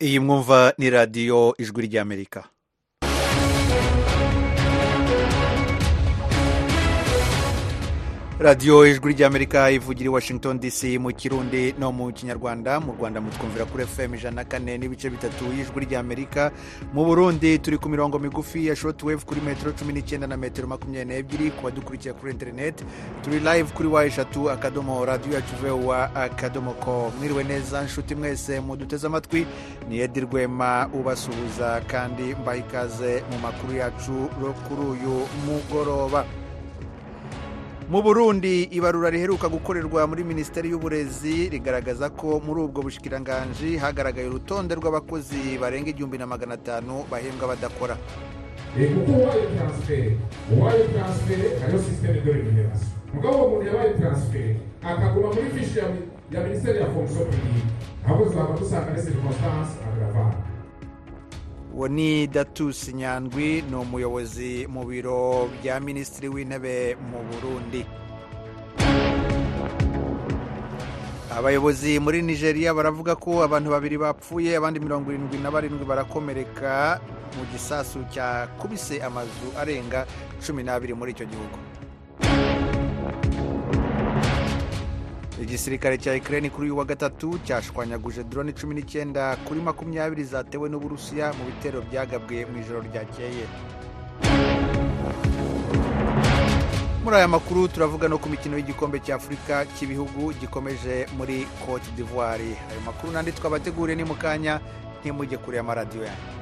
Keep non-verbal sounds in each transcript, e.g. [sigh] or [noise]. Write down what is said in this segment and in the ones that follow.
iyi mwumva ni radiyo ijwi ry'amerika radiyo ijwi ry'amerika ivugira i washington dc mu kirundi no mu kinyarwanda. Mu rwanda mutwumvira kuri fm ijana na kane n'ibice bitatu. Y'ijwi ry'amerika mu burundi turi ku mirongo migufi ya shortwave kuri metero cumi n'icyenda na metero makumyabiri n'ebyiri ku badukurikira kuri interineti turi live kuri wa eshatu akadomo radiyo yacu vewa akadomo ko mwiriwe neza nshuti mwese muduteze amatwi. Ni edi rwema ubasuhuza kandi mbaha ikaze mu makuru yacu kuri uyu mugoroba. Mu burundi ibarura riheruka gukorerwa muri minisiteri y'uburezi rigaragaza ko muri ubwo bushikiranganji hagaragaye urutonde rw'abakozi barenga igihumbi na magana atanu bahembwa badakora. Kuko uwaye taransiferi uwaye taransiferi hariho sisiteme de remunerasiyo mugabo uwo yabaye taransiferi akaguma muri fishi ya minisiteri ya publique ahubwo tuzaba dusanga ni circonstance aggravante uwo ni datus nyandwi ni umuyobozi mu biro bya minisitiri w'intebe mu burundi. Abayobozi muri nigeria baravuga ko abantu babiri bapfuye abandi mirongo irindwi na barindwi barakomereka mu gisasu cyakubise amazu arenga cumi n'abiri muri icyo gihugu. Igisirikare cya ikirere kuri uyu wa gatatu cyashwanyaguje drone cumi n'icyenda kuri makumyabiri zatewe n'uburusiya mu bitero byagabwe mu ijoro ryakeye. Muri aya makuru turavuga no ku mikino y'igikombe cya afurika cy'ibihugu gikomeje muri cote d'ivoire. Ayo makuru n'andi twabateguriye ni mu kanya ntimujye kure y'amaradiyo yanyu.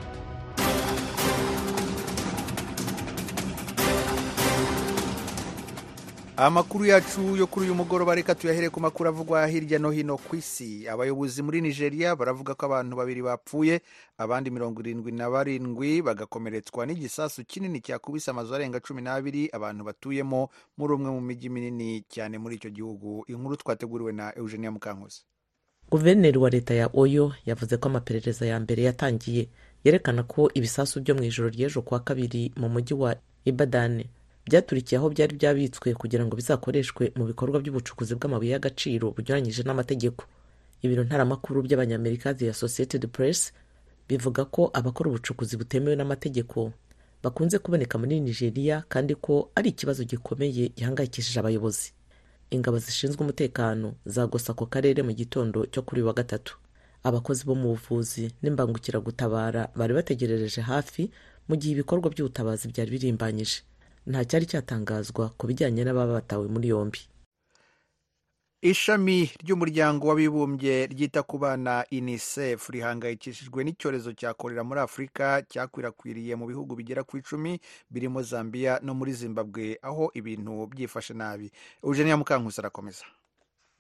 Amakuru yacu yo kuri uyu mugoroba reka tuyahere ku makuru avugwa hirya no hino ku isi. Abayobozi muri nigeria baravuga ko abantu babiri bapfuye abandi mirongo irindwi na barindwi bagakomeretswa n'igisasu kinini cyakubise amazu arenga cumi n'abiri abantu batuyemo muri umwe mu mijyi minini cyane muri icyo gihugu. Inkuru twateguriwe na eugenia mukankusi. Guverineri wa leta ya oyo yavuze ko amaperereza ya mbere yatangiye yerekana ko ibisasu byo mu ijoro ry'ejo kuwa kabiri mu mujyi wa ibadane byaturikiye aho byari byabitswe kugira ngo bizakoreshwe mu bikorwa by'ubucukuzi bw'amabuye y'agaciro bunyuranyije n'amategeko. Ibiro ntaramakuru by'abanyamerika the associated press bivuga ko abakora ubucukuzi butemewe n'amategeko bakunze kuboneka muri nigeria kandi ko ari ikibazo gikomeye gihangayikishije abayobozi. Ingabo zishinzwe umutekano zagose ako karere mu gitondo cyo kuri wa gatatu. Abakozi bo mu buvuzi n'imbangukiragutabara bari bategerereje hafi mu gihe ibikorwa by'ubutabazi byari birimbanyije. Nta cyari cyatangazwa ku bijyanye n'ababa batawe muri yombi. Ishami ry'umuryango w'abibumbye ryita ku bana unicef rihangayikishijwe n'icyorezo cya korera muri afurika cyakwirakwiriye mu bihugu bigera ku icumi birimo zambia no muri zimbabwe aho ibintu byifashe nabi. Eugenia mukankusi arakomeza.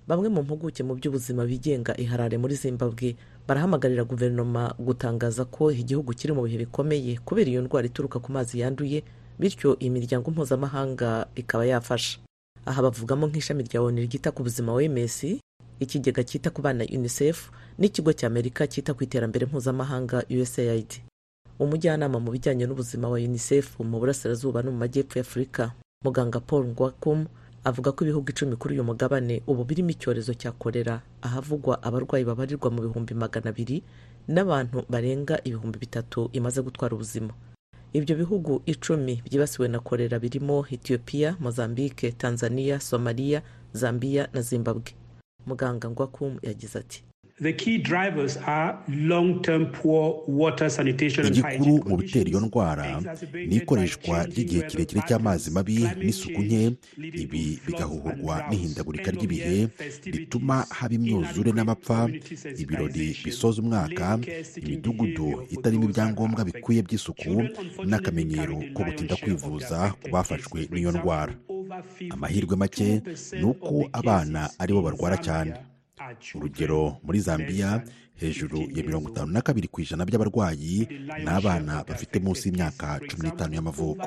Bamwe mu mpuguke mu by'ubuzima bigenga iharare muri zimbabwe barahamagarira guverinoma gutangaza ko igihugu kiri mu bihe bikomeye kubera iyo ndwara ituruka ku mazi yanduye bityo imiryango mpuzamahanga ikaba yafasha. Aha bavugamo nk'ishami rya onu ryita ku buzima wms ikigega cyita ku bana unicef n'ikigo cy'amerika cyita ku iterambere mpuzamahanga usaid umujyanama mu bijyanye n'ubuzima wa unicef mu burasirazuba no mu majyepfo y'afurika muganga paul ngwakum avuga ko ibihugu icumi kuri uyu mugabane ubu birimo icyorezo cya korera ahavugwa abarwayi babarirwa mu bihumbi magana abiri n'abantu barenga ibihumbi bitatu imaze gutwara ubuzima. Ibyo bihugu icumi byibasiwe na korera birimo etiyopiya mozambique tanzania somaliya zambia na zimbabwe. Muganga ngwakum yagize ati igikuru mu bitera iyo ndwara ni ikoreshwa ry'igihe kirekire cy'amazi mabi n'isuku nke ibi bigahuhurwa n'ihindagurika ry'ibihe rituma haba imyuzure n'amapfa ibirori bisoza umwaka imidugudu itarimo ibyangombwa bikwiye by'isuku n'akamenyero ko gutinda kwivuza ku bafashwe n'iyo ndwara. Amahirwe make ni uko abana ari bo barwara cyane. Urugero muri zambia hejuru ya mirongo itanu na kabiri ku ijana by'abarwayi ni abana bafite munsi y'imyaka cumi n'itanu y'amavuko.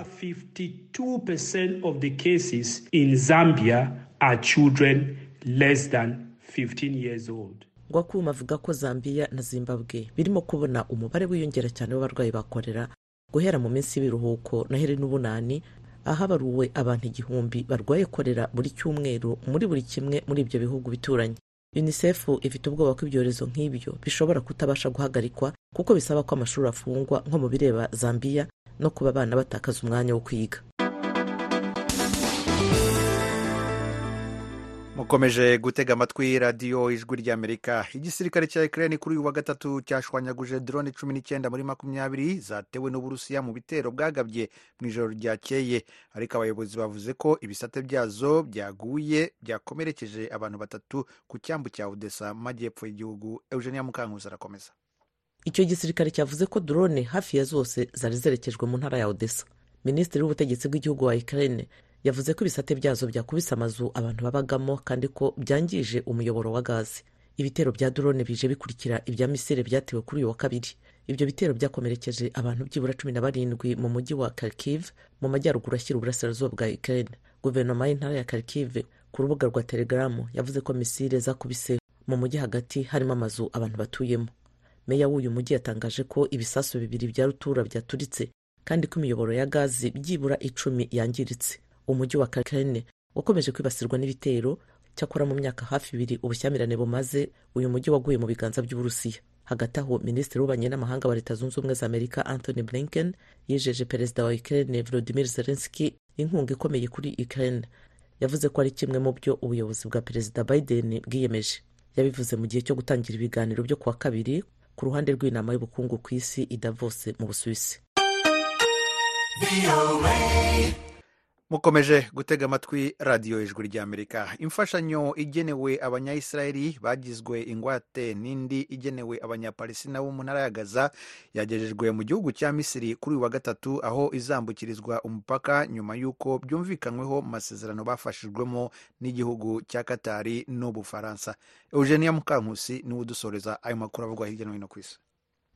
ngwakuma avuga ko zambia na zimbabwe birimo kubona umubare wiyongera cyane w'abarwayi bakorera guhera mu minsi y'ibiruhuko na heri n'ubunani ahabaruwe abantu igihumbi barwaye korera buri cyumweru muri buri kimwe muri ibyo bihugu bituranye. Unicef ifite ubwoba ko ibyorezo nk'ibyo bishobora kutabasha guhagarikwa kuko bisaba ko amashuri afungwa nko mu bireba zambiya no kuba abana batakaza umwanya wo kwiga. Mukomeje gutega amatwi radiyo ijwi ry'amerika igisirikare cya ukraine kuri uyu wa gatatu cyashwanyaguje drone cumi n'icyenda muri makumyabiri zatewe n'uburusiya mu bitero bwagabye mu ijoro ryakeye. Ariko abayobozi bavuze ko ibisate byazo byaguye byakomerekeje abantu batatu ku cyambu cya odessa mu majyepfo y'igihugu. Eugenia mukankuzi arakomeza. Icyo gisirikare cyavuze ko drone hafi ya zose zari zerekejwe mu ntara ya odessa. Minisitiri w'ubutegetsi bw'igihugu wa ukraine yavuze ko ibisate byazo byakubise amazu abantu babagamo kandi ko byangije umuyoboro wa gazi ibitero bya drone bije bikurikira ibya misile byatewe kuri uyu wa kabiri. Ibyo bitero byakomerekeje abantu byibura cumi na barindwi mu mujyi wa kharkiv mu majyaruguru ashyira uburasirazuba bwa ukraine. Guverinoma y'intara ya kharkiv ku rubuga rwa telegaramu yavuze ko misile zakubise. Mu mujyi hagati harimo amazu abantu batuyemo. Meya w'uyu mujyi yatangaje ko ibisasu bibiri bya rutura byaturitse kandi ko imiyoboro ya gazi byibura icumi yangiritse. Umujyi wa Ukraine wakomeje kwibasirwa n'ibitero cyakora mu myaka hafi ibiri ubushyamirane bumaze uyu mujyi waguye mu biganza by'uburusiya. Hagati aho minisitiri w'ububanyi n'amahanga wa leta zunze ubumwe za amerika anthony blinken yijeje perezida wa ukraine volodymyr zelensky inkunga ikomeye kuri ukraine. Yavuze ko ari kimwe mu byo ubuyobozi bwa perezida biden bwiyemeje. Yabivuze mu gihe cyo gutangira ibiganiro byo kuwa kabiri ku ruhande rw'inama y'ubukungu ku isi i davos mu busuwisi. Mukomeje gutega amatwi radiyo ijwi ry'amerika imfashanyo igenewe abanyayisiraheli bagizwe ingwate n'indi igenewe abanyapalestina bo mu ntara ya gaza yagejejwe mu gihugu cya misiri kuri uyu wa gatatu aho izambukirizwa umupaka nyuma y'uko byumvikanyweho masezerano bafashijwemo n'igihugu cya katari n'ubufaransa. Eugenia mukankusi ni we udusoreza ayo makuru avugwa hirya no hino ku isi.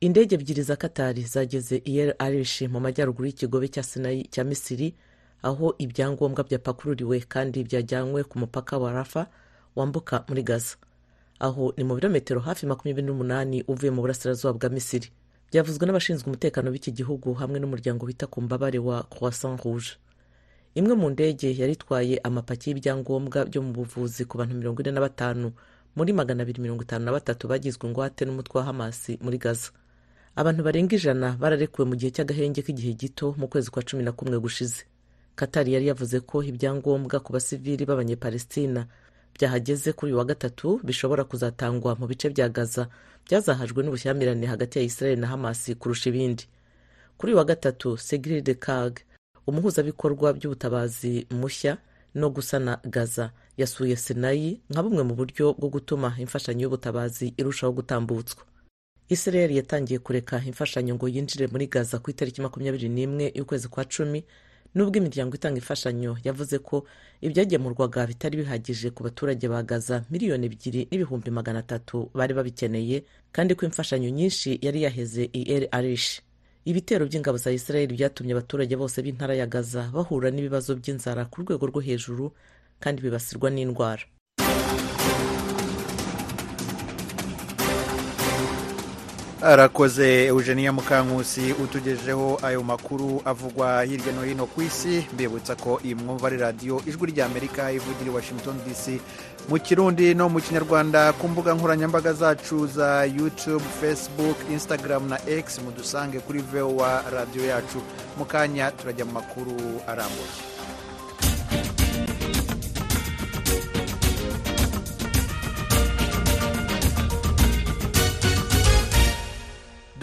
Indege ebyiri za katari zageze iyeri arishi mu majyaruguru y'ikigobe cya sinayi cya misiri aho ibyangombwa byapakururiwe kandi byajyanywe ku mupaka wa rafa wambuka muri gaza. Aho ni mu birometero hafi makumyabiri n'umunani uvuye mu burasirazuba bwa misiri. Byavuzwe n'abashinzwe umutekano b'iki gihugu hamwe n'umuryango wita ku mbabare wa croissant rouge. Imwe mu ndege yari itwaye amapaki y'ibyangombwa byo mu buvuzi ku bantu mirongo ine na batanu muri magana abiri mirongo itanu na batatu bagizwe ingwate n'umutwe wa hamasi muri gaza. Abantu barenga ijana bararekuwe mu gihe cy'agahenge k'igihe gito mu kwezi kwa cumi na kumwe gushize. Katari yari yavuze ko ibyangombwa ku basivili b'abanyepalestina byahageze kuri uyu wa gatatu bishobora kuzatangwa mu bice bya gaza byazahajwe n'ubushyamirane hagati ya israel na hamasi kurusha ibindi. Kuri uyu wa gatatu segiri de kag umuhuzabikorwa by'ubutabazi mushya no gusana gaza yasuye senayi nka bumwe mu buryo bwo gutuma imfashanyo y'ubutabazi irushaho gutambutswa. Israel yatangiye kureka imfashanyo ngo yinjire muri gaza ku itariki makumyabiri n'imwe y'ukwezi kwa cumi nubwo imiryango itanga imfashanyo yavuze ko ibyagemurwaga bitari bihagije ku baturage ba gaza miliyoni ebyiri n'ibihumbi magana atatu bari babikeneye kandi ko imfashanyo nyinshi yari yaheze i el arish. Ibitero by'ingabo za israel byatumye abaturage bose b'intara ya gaza bahura n'ibibazo by'inzara ku rwego rwo hejuru kandi bibasirwa n'indwara. Arakoze eugenia mukankusi utugejeho ayo makuru avugwa hirya no hino ku isi mbibutsa ko iyi mwumva ari radiyo ijwi ry'amerika ivugira i washington dc mu kirundi no mu kinyarwanda ku mbuga nkoranyambaga zacu za youtube facebook instagram na x mudusange kuri vowa radiyo yacu. Mu kanya turajya mu makuru arambuye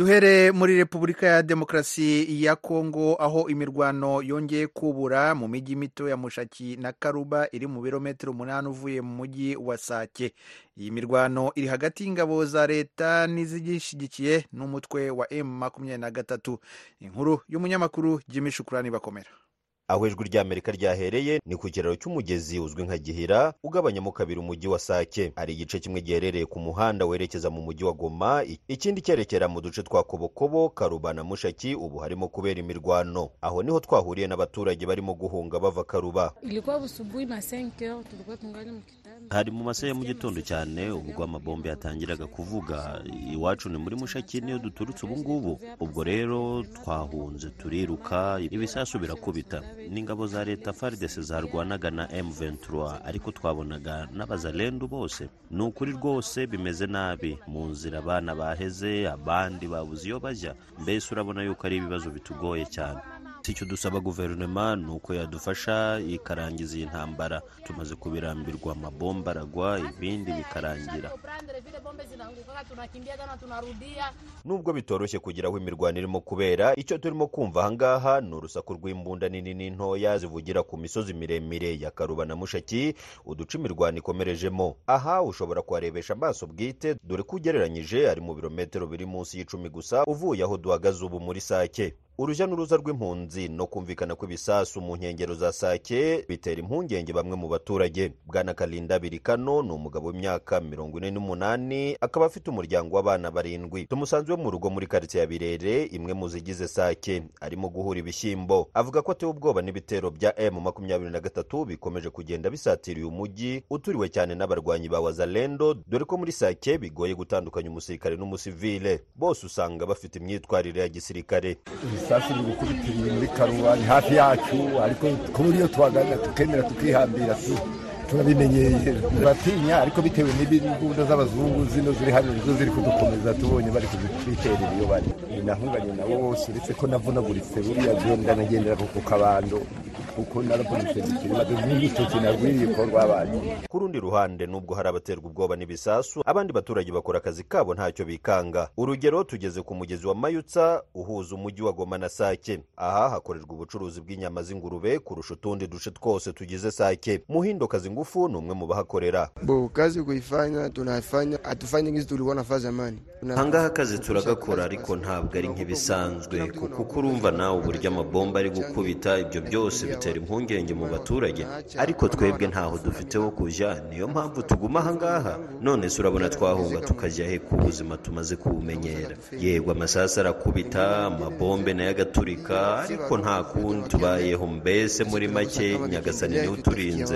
duhere muri repubulika ya demokarasi ya kongo aho imirwano yongeye kubura mu mijyi mito ya mushaki na karuba iri mu birometero umunani uvuye mu mujyi wa sake. Iyi mirwano iri hagati y'ingabo za leta n'izigishyigikiye n'umutwe wa m makumyabiri na gatatu. Inkuru y'umunyamakuru jimmy shukurani bakomera. Aho ijwi ry'amerika ryahereye ni ku kiraro cy'umugezi uzwi nka gihira ugabanyamo kabiri umujyi wa sake. Hari igice kimwe giherereye ku muhanda werekeza mu mujyi wa goma ikindi cyerekera mu duce twa kobokobo karuba na mushaki ubu harimo kubera imirwano. Aho ni ho twahuriye n'abaturage barimo guhunga bava karuba. Ilikuwa busubuhi ma 5 tulikuwa tungali mu kitanda hari mu masaha ya mu gitondo cyane ubwo amabombe yatangiraga kuvuga. Iwacu ni muri mushaki niyo duturutse ubu ngubu. Ubwo rero twahunze turiruka ibisasu birakubita. Ni ingabo za leta faridese zarwanaga na M23 ariko twabonaga n'abazalendu bose. Ni ukuri rwose bimeze nabi. Mu nzira abana baheze abandi babuze iyo bajya. Mbese urabona yuko ari ibibazo bitugoye cyane. Icyo dusaba guverinoma ni uko yadufasha ikarangiza iyi ntambara. Tumaze kubirambirwa amabomba aragwa ibindi bikarangira. Nubwo bitoroshye kugira aho imirwano irimo kubera icyo turimo kumva ahangaha ni urusaku rw'imbunda nini n'intoya zivugira ku misozi miremire ya karuba na mushaki uduce imirwano ikomerejemo. Aha ushobora kuharebesha amaso bwite dore ko ugereranyije ari mu birometero biri munsi y'icumi gusa uvuye aho duhagaze ubu muri sake. Urujya n'uruza rw'impunzi no kumvikana kw'ibisasu mu nkengero za sake bitera impungenge bamwe mu baturage. Bwana karinda birikano ni umugabo w'imyaka mirongo ine n'umunani akaba afite umuryango w'abana barindwi. Tumusanze mu rugo muri karitsiye ya birere imwe mu zigize sake. Arimo guhura ibishyimbo. Avuga ko atewe ubwoba n'ibitero bya emu makumyabiri na gatatu bikomeje kugenda bisatira uyu mujyi uturiwe cyane n'abarwanyi ba wazalendo dore ko muri sake bigoye gutandukanya umusirikare n'umusivile. Bose usanga bafite imyitwarire ya gisirikare. Ibisasu biri gukubitira muri karuba ni hafi yacu ariko ku buryo tuhagana tukemera tukihambira turabimenyeye turatinya ariko bitewe n'imbunda z'abazungu zino ziri hano nizo ziri kudukomeza tubonye bari kuzitwiterera iyo bari. Nahunganye nabo bose uretse ko navunaguritse buriya genda nagendera ku kabando. Kuko ku rundi ruhande nubwo hari abaterwa ubwoba n'ibisasu abandi baturage bakora akazi kabo ntacyo bikanga. Urugero tugeze ku mugezi wa mayutsa uhuza umujyi wa goma na sake. Aha hakorerwa ubucuruzi bw'inyama z'ingurube kurusha utundi duce twose tugize sake. Muhindo kazi ngufu ni umwe mu bahakorera. Bo kazi kuifanya tunafanya hatufanyi ngizi tulikuwa nafanya zamani ahangaha akazi turagakora ariko ntabwo ari nk'ibisanzwe kuko urumva nawe uburyo amabomba ari gukubita ibyo byose bitera impungenge mu baturage. Ariko twebwe ntaho dufite ho kujya. Niyo mpamvu tuguma ahangaha none se urabona twahunga tukajya he ku buzima tumaze kubumenyera. Yego amasasu arakubita amabombe na yo agaturika. Ariko nta kundi tubayeho. Mbese muri make nyagasani ni we uturinze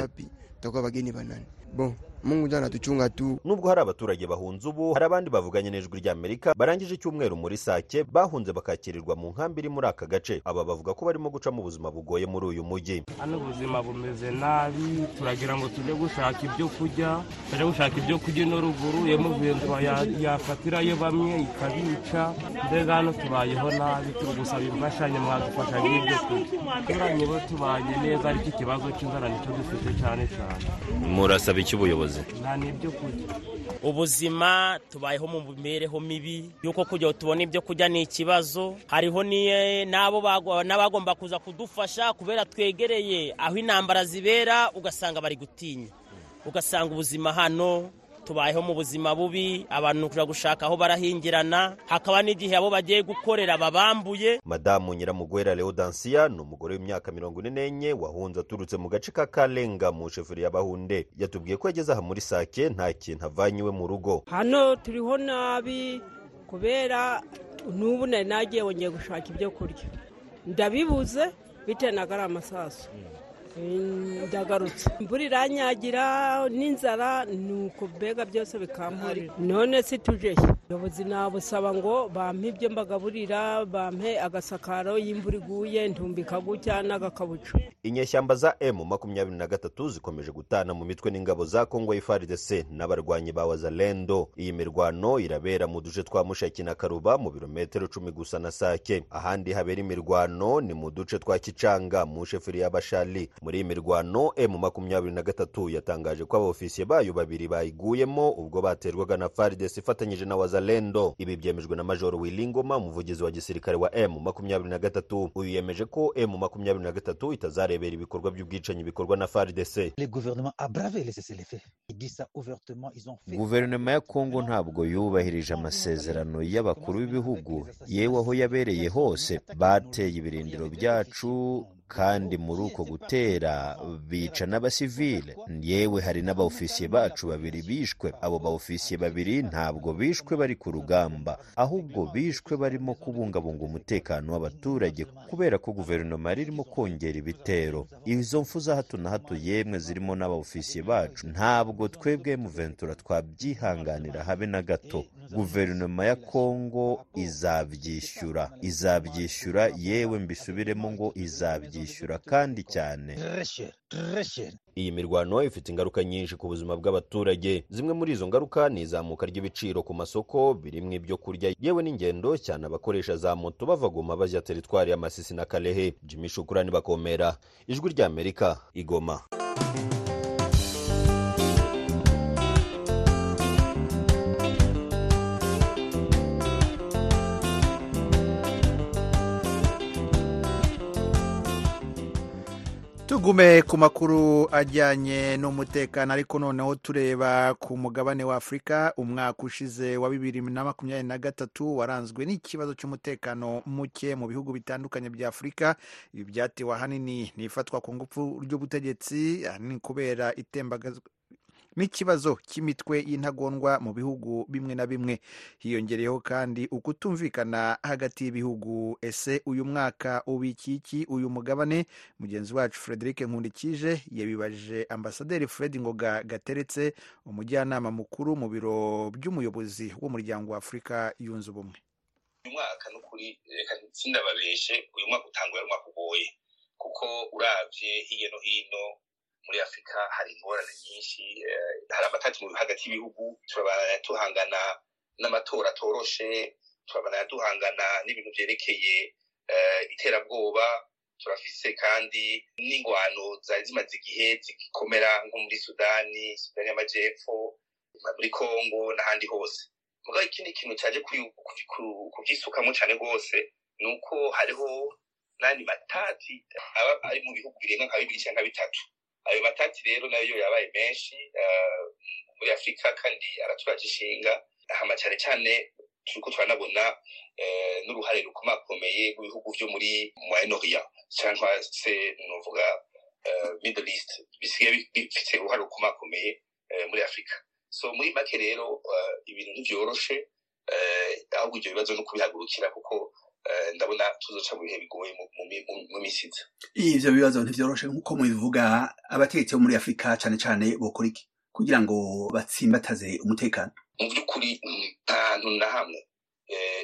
mungu jana tuchunga tu. Nubwo hari abaturage bahunze ubu hari abandi bavuganye n'ijwi ry'amerika barangije icyumweru muri sake bahunze bakakirirwa mu nkambi iri muri aka gace. Aba bavuga ko barimo guca mu buzima bugoye muri uyu mujyi hano ubuzima bumeze nabi turagira ngo tujye gushaka ibyo kurya tujye gushaka ibyo kurya ino ruguru iyo muvendura yafatirayo bamwe ikabica. Mbega hano tubayeho nabi turi gusaba imfashanyo mwadufasha n'ibyo kurya. Turanye bo tubanye neza ariko ikibazo cy'inzara ni cyo dufite cyane cyane. Murasaba iki ubuyobozi nta n'ibyo kurya ubuzima tubayeho mu mibereho mibi. Yuko kugira ngo tubone ibyo kurya ni ikibazo. Hariho n'abagomba kuza kudufasha kubera twegereye aho intambara zibera ugasanga bari gutinya. Ugasanga ubuzima hano tubayeho mu buzima bubi abantu kujya gushaka aho barahingirana hakaba n'igihe abo bagiye gukorera babambuye. Madamu nyiramugwera leodansiya ni umugore w'imyaka mirongo ine n'enye wahunze aturutse mu gace ka karenga mu sheferi ya bahunde. Yatubwiye ko yageze aha muri sake nta kintu avanye iwe mu rugo. Hano turiho nabi kubera n'ubu nari nagiye wongeye gushaka ibyo kurya. Ndabibuze bitewe na gariya amasasu. Ndagarutse. [laughs] Imvura iranyagira n'inzara ni uko mbega byose bikampurira none si tuje. Ubuyobozi nabusaba ngo bampe ibyo mbagaburira bampe agasakaro y'imvura iguye ntumbika gutya n'agakabucu. Inyeshyamba za emu makumyabiri na gatatu zikomeje gutana mu mitwe n'ingabo za kongo ifaridese n'abarwanyi ba wazalendo. Iyi mirwano irabera mu duce twa mushaki na karuba mu birometero cumi gusa na sake. Ahandi habera imirwano ni mu duce twa kicanga mu sheferi y'abashali muri iyi mirwano emu makumyabiri na gatatu yatangaje ko abaofisiye bayo babiri bayiguyemo ubwo baterwaga na faridesi ifatanyije na wazalendo. Ibi byemejwe na majoro wilingoma umuvugizi wa gisirikare wa emu makumyabiri na gatatu. Uyu yemeje ko emu makumyabiri na gatatu itazarebera ibikorwa by'ubwicanyi bikorwa na faridese guverinoma ya kongo ntabwo yubahirije amasezerano y'abakuru b'ibihugu. Yewe aho yabereye hose bateye ibirindiro byacu kandi muri uko gutera bica n'abasivile. Yewe hari n'abaofisiye bacu babiri bishwe. Abo baofisiye babiri ntabwo bishwe bari ku rugamba ahubwo bishwe barimo kubungabunga umutekano w'abaturage kubera ko guverinoma yari irimo kongera ibitero. Izo mfu za hato na hato yemwe zirimo n'abaofisiye bacu. Ntabwo twebwe muventura twabyihanganira habe na gato. Guverinoma ya kongo izabyishyura. Izabyishyura yewe mbisubiremo ngo izabyishyura kandi cyane. iyi mirwano ifite ingaruka nyinshi ku buzima bw'abaturage. Zimwe muri izo ngaruka ni izamuka ry'ibiciro ku masoko birimo ibyo kurya. Yewe n'ingendo cyane abakoresha za moto bava goma bajya teritwari ya masisi na kalehe. Jimmy shukurani bakomera. Ijwi ry'amerika igoma. Tugume ku makuru ajyanye n'umutekano ariko noneho tureba ku mugabane wa afurika umwaka ushize wa bibiri na makumyabiri na gatatu waranzwe n'ikibazo cy'umutekano muke mu bihugu bitandukanye bya afurika ibi byatewe ahanini n'ifatwa ku ngufu ry'ubutegetsi ahanini kubera n'ikibazo cy'imitwe y'intagondwa mu bihugu bimwe na bimwe. Hiyongereyeho kandi ukutumvikana hagati y'ibihugu. Ese uyu mwaka ubikiki uyu mugabane? Mugenzi wacu frederic nkundikije yabibajije ambasaderi fred ngoga gateretse umujyanama mukuru mu biro by'umuyobozi w'umuryango wa afurika yunze ubumwe. Uyu mwaka n'ukuri reka sindababeshe uyu mwaka utanguye ari umwaka ugoye. Kuko urabye hirya no hino muri afurika hari ingorane nyinshi hari amatati hagati y'ibihugu turabana tuhangana n'amatora atoroshe turabana duhangana n'ibintu byerekeye iterabwoba turafise kandi n'ingwano zari zimaze igihe zigikomera nko muri sudani sudani y'amajyepfo muri kongo n'ahandi hose. Mugabo ikindi kintu cyaje kubyisukamo cyane rwose ni uko hariho n'andi matati aba ari mu bihugu birenga nka bibiri cyangwa bitatu. Ayo matati rero na yo yabaye menshi muri afurika kandi araturaje ishinga hama cyane cyane turiko turanabona n'uruhare rukomakomeye rw'ibihugu byo muri moyen cyangwa se novuga middle east bisigaye bifite uruhare rukomakomeye muri afurika so muri make rero ibintu ntibyoroshe ahubwo ibyo bibazo no kubihagurukira kuko ndabona tuzoca mu bihe bigoye mu minsi iza ivyo bibazo ntivyoroshe nk'uko mubivuga abategetsi bo muri afurika cane cane bokora iki? Kugira ngo batsimbataze umutekano. Mu by'ukuri nta hantu na hamwe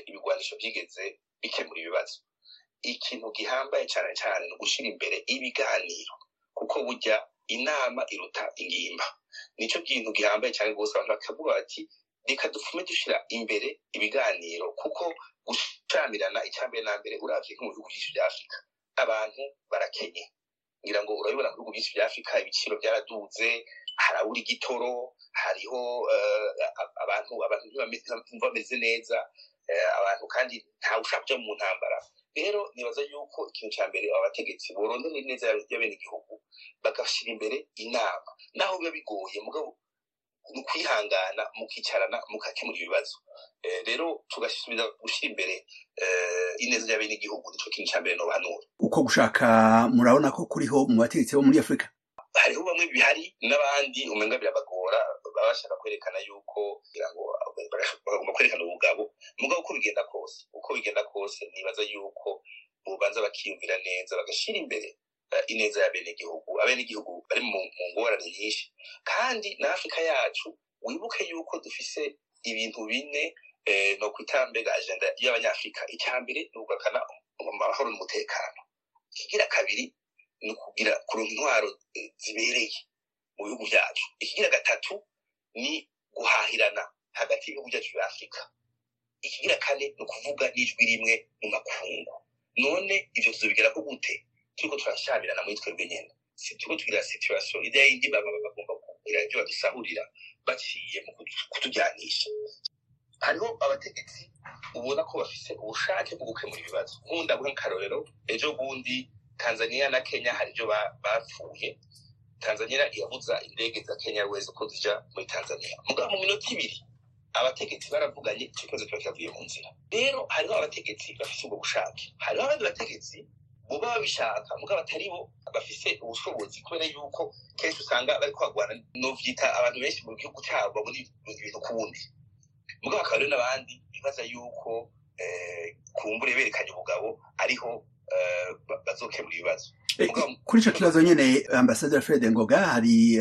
ibigwanisho byigeze bikemura ibibazo. Ikintu gihambaye cyane cyane ni ugushyira imbere ibiganiro kuko burya inama iruta ingimba. Nicyo kintu gihambaye cyane rwose abantu bakavuga bati reka dupfume dushyira imbere ibiganiro kuko gucamirana icyambere na mbere uravye nko mu bihugu byinshi bya afurika abantu barakenye. Ngira ngo urabibona mu bihugu byinshi bya afurika ibiciro byaraduze harabura igitoro hariho abantu abantu bameze neza abantu kandi ntawe ushaka kuja mu ntambara. Rero nibaza yuko ikintu cya mbere abategetsi borondera neza y'abene igihugu bagashyira imbere inama. Naho biba bigoye mugabo ni ukwihangana mukicarana mugakemura ibibazo rero tugasubiza gushyira imbere ineza y'abene igihugu ni cyo kintu cya mbere nobanura. Uko gushaka murabona ko kuriho mu bategetsi bo muri afurika hariho bamwe bihari n'abandi umenga birabagora baba bashaka kwerekana yuko kugira ngo bagomba kwerekana ubugabo mugabo uko bigenda kose. Uko bigenda kose nibaza yuko bubanza bakiyumvira neza bagashyira imbere. Ineza y'abenegihugu abenegihugu bari mu ngorane nyinshi. Kandi na afurika yacu wibuke yuko dufise ibintu bine no kwitambega agenda y'abanyafurika icya mbere ni ugukana amahoro n'umutekano. Ikigira kabiri ni ukugira kuronka intwaro zibereye mu bihugu byacu ikigira gatatu ni guhahirana hagati y'ibihugu byacu bya afurika ikigira kane ni ukuvuga n'ijwi rimwe mu makungu. None ivyo tuzobigera ko gute? Turiko turashamirana muri twebwe nyene turiko tugira situation ida yindi baba bagomba kugira ivyo badusahurira baciye mu kutujyanisha hariho abategetsi ubona ko bafise ubushake bwo gukemura ibibazo nkunda guha akarorero ejo bundi tanzania na kenya hari ibyo bapfuye tanzania irabuza indege za kenya airways ko zija muri tanzania mugabo mu minota ibiri abategetsi baravuganye icyo kibazo kiba kiravuye mu nzira rero hariho abategetsi bafise ubwo bushake hariho abandi bategetsi boba babishaka mugabo batari bo bafise ubushobozi kubera yuko kenshi usanga bari kwagwana novyita abantu benshi mu gihugu cyabo babona ibintu kuwundi mugabo hakaba rero n'abandi bibaza yuko kumbure berekanye ubugabo ariho bazokemura ibibazo kuri icyo kibazo nyine ambasaderi fred ngoga hari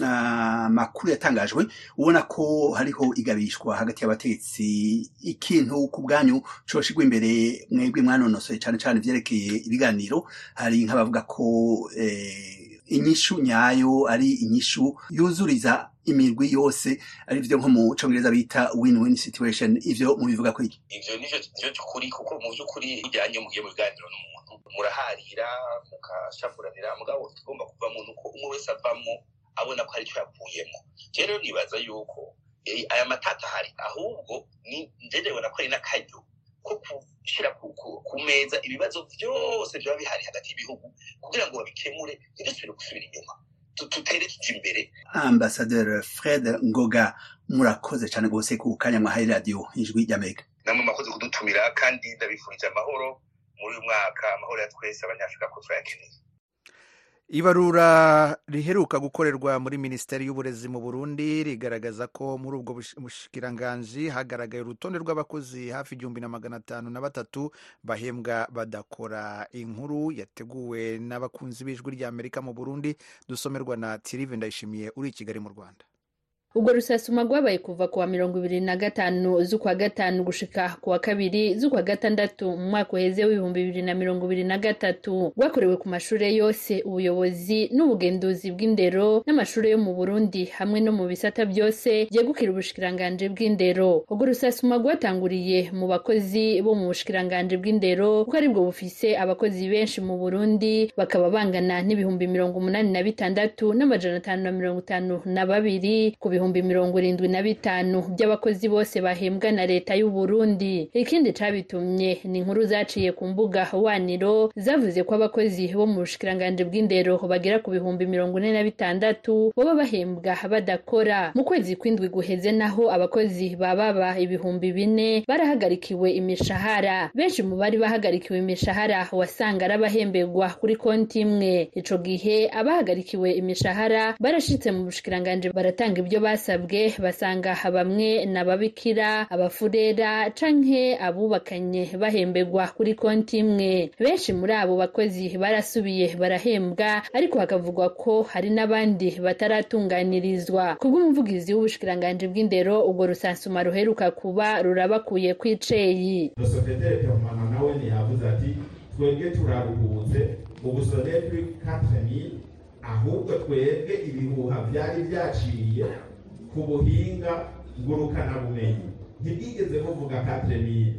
amakuru yatangajwe ubona ko hariho igabishwa hagati y'abategetsi ikintu ku bwanyu coshigwa imbere mwebwe mwanonosoye cyane cyane ibyerekeye ibiganiro hari nk'abavuga ko inyishu nyayo ari inyishu yuzuriza imirwi yose ari byo nko mu congereza bita win-win situation. Ivyo mubivuga ko iki ivyo nivyo by'ukuri kuko mu by'ukuri ujyanye mugiye mu biganiro n'umuntu. Muraharira mukashavuranira mugabo tugomba kuvamo nuko umwe wese avamo abona ko hari icyo yakuyemo. Rero nibaza yuko aya matata ahari. Ahubwo njerewe ko ari n'akaryo ko gushyira ku meza ibibazo byose byaba bihari hagati y'ibihugu kugira ngo babikemure ntidusubire gusubira inyuma. Tutere tujya imbere. Ambasaderi fred ngoga murakoze cyane rwose ku kanya mwahaye radiyo ijwi ry'amerika namwe mwakoze kudutumira kandi ndabifurije amahoro muri uyu mwaka amahoro ya twese abanyafurika ko turayakeneye ibarura riheruka gukorerwa muri minisiteri y'uburezi mu burundi rigaragaza ko muri ubwo bushikiranganji hagaragaye urutonde rw'abakozi hafi igihumbi na magana atanu na batatu bahembwa badakora inkuru yateguwe n'abakunzi b'ijwi ry'amerika mu burundi dusomerwa na tirive ndayishimiye uri i kigali mu rwanda. Ubwo rusasuma rwabaye kuva kuwa mirongo ibiri na gatanu z'ukwa gatanu gushika kuwa kabiri z'ukwa gatandatu mu mwaka uheze w'ibihumbi bibiri na mirongo ibiri na gatatu rwakorewe ku mashuri yose ubuyobozi n'ubugenduzi bw'indero n'amashuri yo mu burundi hamwe no mu bisata byose byegukira ubushikiranganji bw'indero. Ubwo rusasuma rwatanguriye mu bakozi bo mu bushikiranganji bw'indero kuko ari bwo bufise abakozi benshi mu burundi bakaba bangana n'ibihumbi mirongo umunani na bitandatu n'amajana atanu na mirongo itanu na babiri ku ibihumbi mirongo irindwi na bitanu by'abakozi bose bahembwa na leta y'u Burundi. Ikindi cabitumye ni inkuru zaciye ku mbuga waniro zavuze ko abakozi bo mu bushikiranganji bw'indero bagera ku bihumbi mirongo ine na bitandatu baba bahembwa badakora. Mu kwezi kw'indwi guheze naho abakozi bababa ibihumbi bine barahagarikiwe imishahara. Benshi mu bari bahagarikiwe imishahara wasanga ari abahemberwa kuri konti imwe. Ico gihe abahagarikiwe imishahara barashitse mu bushikiranganji baratanga ibyo basabwe basanga bamwe n'ababikira abafurera canke abubakanye bahemberwa kuri konti imwe. Benshi muri abo bakozi barasubiye barahembwa ariko hakavugwa ko hari n'abandi bataratunganirizwa. Kubw'umuvugizi w'ubushikiranganji bw'indero ubwo rusansuma ruheruka kuba rurabakuye kw'iceyi sosiyete peromana nawe ntiyavuze ati twebwe turaruhutse ubu sosiyete kuri katremil ahubwo twebwe ibihuha byari byaciye ku buhinga ngurukanabumenyi ntibwigeze buvuga katremil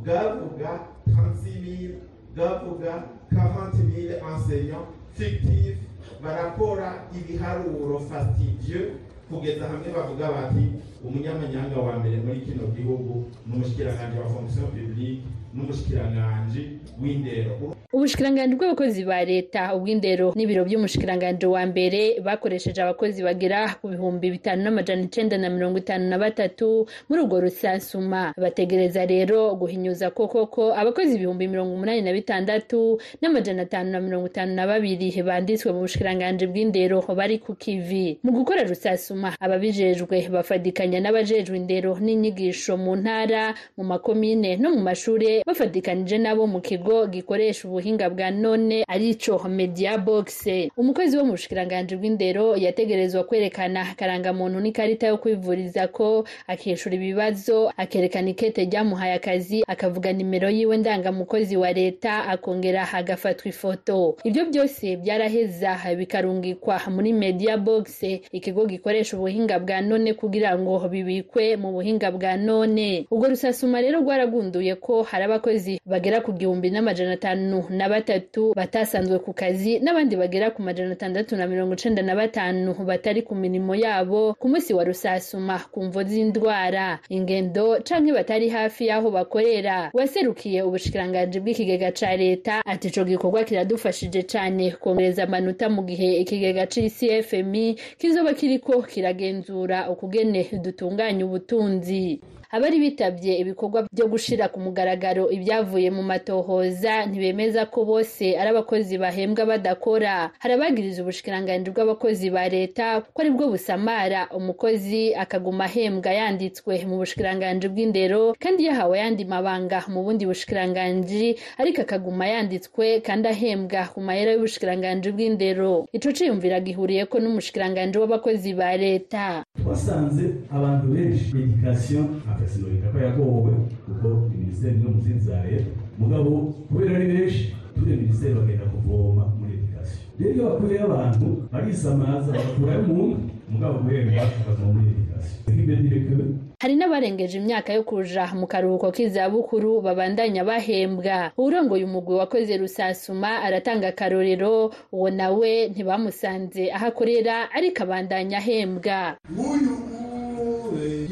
bwavuga transimil bwavuga kavantimil enseignant fictif barakora ibiharuro fastidieux kugeza hamwe bavuga bati umunyamanyanga wa mbere muri kino gihugu ni umushikiranganji wa fonction publique n'umushikiranganji w'indero ubushikiranganji bw'abakozi ba leta ubw'indero n'ibiro by'umushikiranganji wa mbere bakoresheje abakozi bagera ku bihumbi bitanu n'amajana icenda na mirongo itanu na batatu muri ubwo rusansuma bategereza rero guhinyuza ko koko abakozi ibihumbi mirongo umunani na bitandatu n'amajana atanu na mirongo itanu na babiri banditswe mu bushikiranganji bw'indero bari ku kivi. Mu gukora rusasuma ababijejwe bafadikanya n'abajejwe indero n'inyigisho mu ntara mu makomine no mu mashure bafatikanije nabo mu kigo gikoresha ubuhinga bwa none arico media box. Umukozi wo mu bushikiranganji bw'indero yategerezwa kwerekana akarangamuntu n'ikarita yo kwivuriza ko akishura ibibazo akerekana ikete ryamuhaye akazi akavuga nimero yiwe ndangamukozi wa leta akongera agafatwa ifoto. Ibyo byose byaraheza bikarungikwa muri media box ikigo gikoresha ubuhinga bwa none kugira ngo bibikwe mu buhinga bwa none. Ubwo rusasuma rero rwaragunduye ko hari abakozi bagera ku gihumbi n'amajana atanu na batatu batasanzwe ku kazi n'abandi bagera ku majana atandatu na mirongo icenda na batanu batari ku mirimo yabo ku munsi wa rusasuma ku mvo z'indwara. Ingendo canke batari hafi y'aho bakorera. Waserukiye ubushikiranganji bw'ikigega ca leta. Ati ico gikorwa kiradufashije cane kongereza amanota mu gihe ikigega c'icfmi kizoba kiriko kiragenzura ukugene dutunganya ubutunzi. Abari bitabye ibikorwa byo gushira ku mugaragaro ibyavuye mu matohoza ntibemeza ko bose ari abakozi bahembwa badakora. Hari abagiriza ubushikiranganji bw'abakozi ba leta ko ari bwo busamara. Umukozi akaguma ahembwa yanditswe mu bushikiranganji bw'indero kandi yahawe ayandi mabanga mu bundi bushikiranganji ariko akaguma yanditswe kandi ahembwa ku mahera y'ubushikiranganji bw'indero. Ico ciyumvira gihuriyeko n'umushikiranganji w'abakozi ba leta. Twasanze abantu benshi edikasiyo akasinurika ko yagowe kuko minisiteri no mu zindi za leta mugabo kubera ari benshi turi minisiteri bagenda kuvoma muri edikasiyo rero iyo bakuyeyo abantu barisamaza bagakurayo umuntu mugabo guhemba bakavoma muri edikasiyo nk'ibedireke hari n'abarengeje imyaka yo kuja mu karuhuko k'izabukuru babandanya bahembwa. Uwurongoye umugwi wakoze rusasuma aratanga akarorero uwo nawe ntibamusanze. Aho akorera ariko abandanya ahembwa. Nk'uyu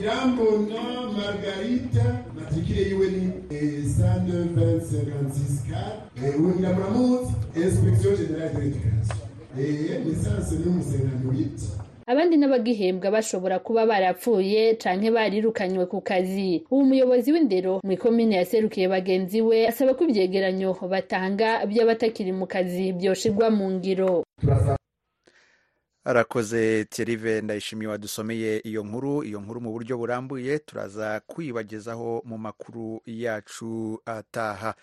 irambona margarita matrikire yiwe ni sane venti cinquante kare uwo nyiramuramuzi inspektion generale de l'education lisansi ni umusenano witi abandi n'abagihembwa bashobora kuba barapfuye canke barirukanywe ku kazi. Uwo muyobozi w'indero mu ikomine yaserukiye bagenzi we asaba ko ivyegeranyo batanga by'abatakiri mu kazi vyoshirwa mu ngiro. Arakoze Thierry ndayishimiye wadusomeye iyo nkuru iyo nkuru mu buryo burambuye turaza kwibagezaho mu makuru yacu ataha.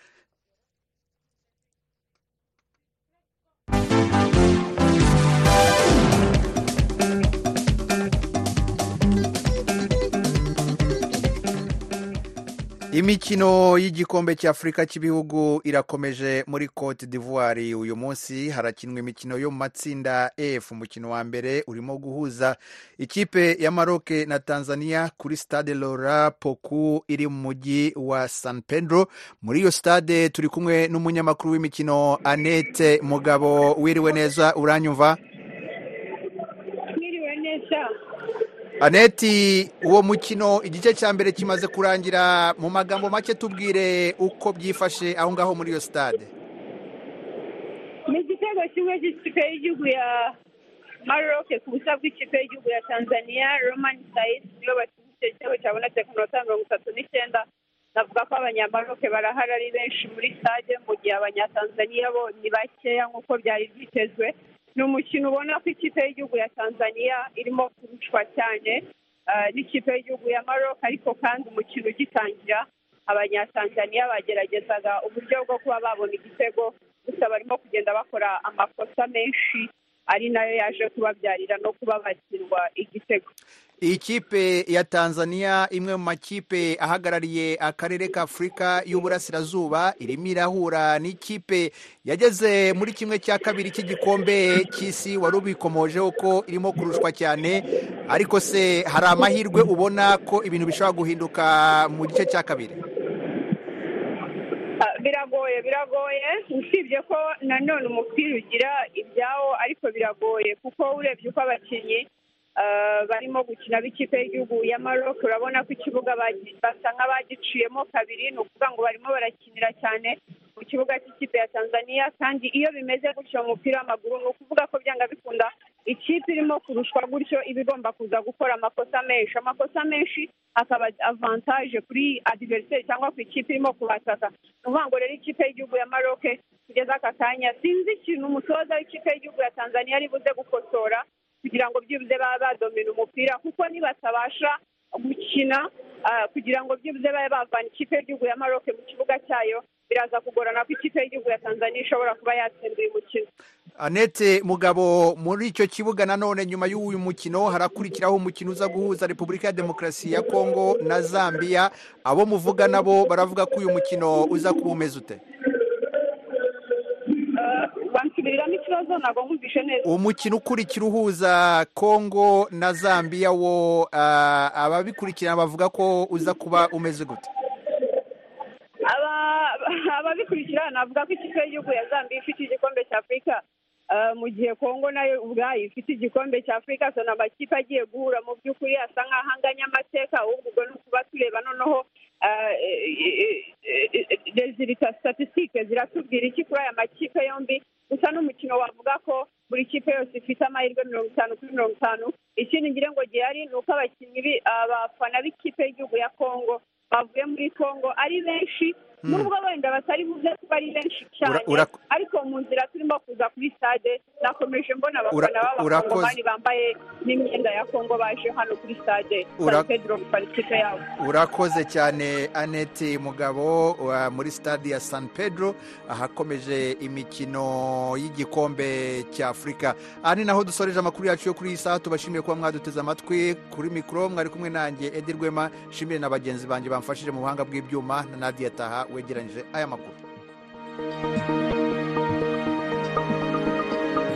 Imikino y'igikombe cy'afurika cy'ibihugu irakomeje muri cote d'ivoire uyu munsi. Harakinwa imikino yo mu matsinda f. Umukino wa mbere urimo guhuza ikipe ya maroc na tanzania kuri stade lora poku iri mu mujyi wa san pedro. Muri iyo stade turi kumwe n'umunyamakuru w'imikino annette mugabo. Wiriwe neza uranyumva mwiriwe neza aneti uwo mukino igice cya mbere kimaze kurangira mu magambo make tubwire uko byifashe aho ngaho muri iyo stade. Ni igitego kimwe cy'ikipe y'igihugu ya maroc ku busa bw'ikipe y'igihugu ya tanzania roman sayid niyo bakinnye icyo gitego cyabonetse ku minota mirongo itatu n'icyenda. Navuga ko abanyamaroc barahari ari benshi muri stade mu gihe abanyatanzaniya bo ni bakeya nk'uko byari byitezwe. Ni umukino ubona ko ikipe y'igihugu ya tanzania irimo kurushwa cyane n'ikipe y'igihugu ya maroc ariko kandi umukino ugitangira abanyatanzaniya bageragezaga uburyo bwo kuba babona igitego gusa barimo kugenda bakora amakosa menshi ari na yo yaje kubabyarira no kuba batsindwa igitego. Iyi kipe ya tanzania imwe mu makipe ahagarariye akarere ka afurika y'uburasirazuba irimo irahura. N'ikipe yageze muri kimwe cya kabiri cy'igikombe cy'isi wari ubikomojeho ko irimo kurushwa cyane. Ariko se hari amahirwe ubona ko ibintu bishobora guhinduka mu gice cya kabiri? Biragoye biragoye. Usibye ko nanone umupira ugira ibyawo ariko biragoye. Kuko urebye uko abakinnyi barimo gukina b'ikipe y'igihugu ya maroc. Urabona ko ikibuga basa nk'abagiciyemo kabiri. Ni ukuvuga ngo barimo barakinira cyane mu kibuga cy'ikipe ya tanzania. Kandi iyo bimeze gutyo mu mupira w'amaguru ni ukuvuga ko byanga bikunda ikipe irimo kurushwa gutyo iba igomba kuza gukora amakosa menshi. Amakosa menshi akaba avantaje kuri adiveriseri cyangwa ku ikipe irimo kubataka. Ni ukuvuga ngo rero ikipe y'igihugu ya maroc kugeza aka kanya sinzi ikintu umutoza w'ikipe y'igihugu ya tanzania ari buze gukosora. Kugira ngo byibuze babe badomina umupira kuko nibatabasha gukina kugira ngo byibuze babe bavana ikipe y'igihugu ya maroc mu kibuga cyayo biraza kugorana ko ikipe y'igihugu ya tanzania ishobora kuba yatsinda uyu mukino anete mugabo muri icyo kibuga nanone nyuma y'uyu mukino harakurikiraho umukino uza guhuza repubulika ya demokarasi ya kongo na zambia. Abo muvuga nabo baravuga ko uyu mukino uza kuba umeze ute? Wansubiriramo ikibazo ntabwo nkumvishe neza. Umukino ukurikira uhuza kongo na zambia wo ababikurikirana bavuga ko uza kuba umeze gute? Ababikurikirana navuga ko ikipe y'igihugu ya zambia ifite igikombe cya afurika mu gihe kongo na yo ubwayo ifite igikombe cya afurika ni amakipe agiye guhura mu by'ukuri asa nk'aho anganya amateka ahubwo ubwo ni ukuba tureba noneho rezilita statisitike ziratubwira iki kuri aya makipe yombi. Gusa n'umukino wavuga ko buri kipe yose ifite amahirwe mirongo itanu kuri mirongo itanu. Ikindi ngire ngo gihari ni uko abakinnyi abafana b'ikipe y'igihugu ya kongo bavuye muri kongo ari benshi nubwo wenda batari buze kuba ari benshi cyane ariko mu nzira turimo kuza kuri stade nakomeje mbona abafana b'abakongomani bambaye n'imyenda ya kongo baje hano kuri stade. San pedro ikipe yabo. Urakoze cyane anete mugabo muri stade ya san pedro ahakomeje imikino y'igikombe cya afurika aha ni naho dusoreje amakuru yacu yo kuri iyi saha tubashimiye kuba mwaduteze amatwi. Kuri mikoro mwari kumwe nanjye edi rwema nshimire na bagenzi banjye bamfashije mu buhanga bw'ibyuma na nadia taha wegeranyije aya makuru.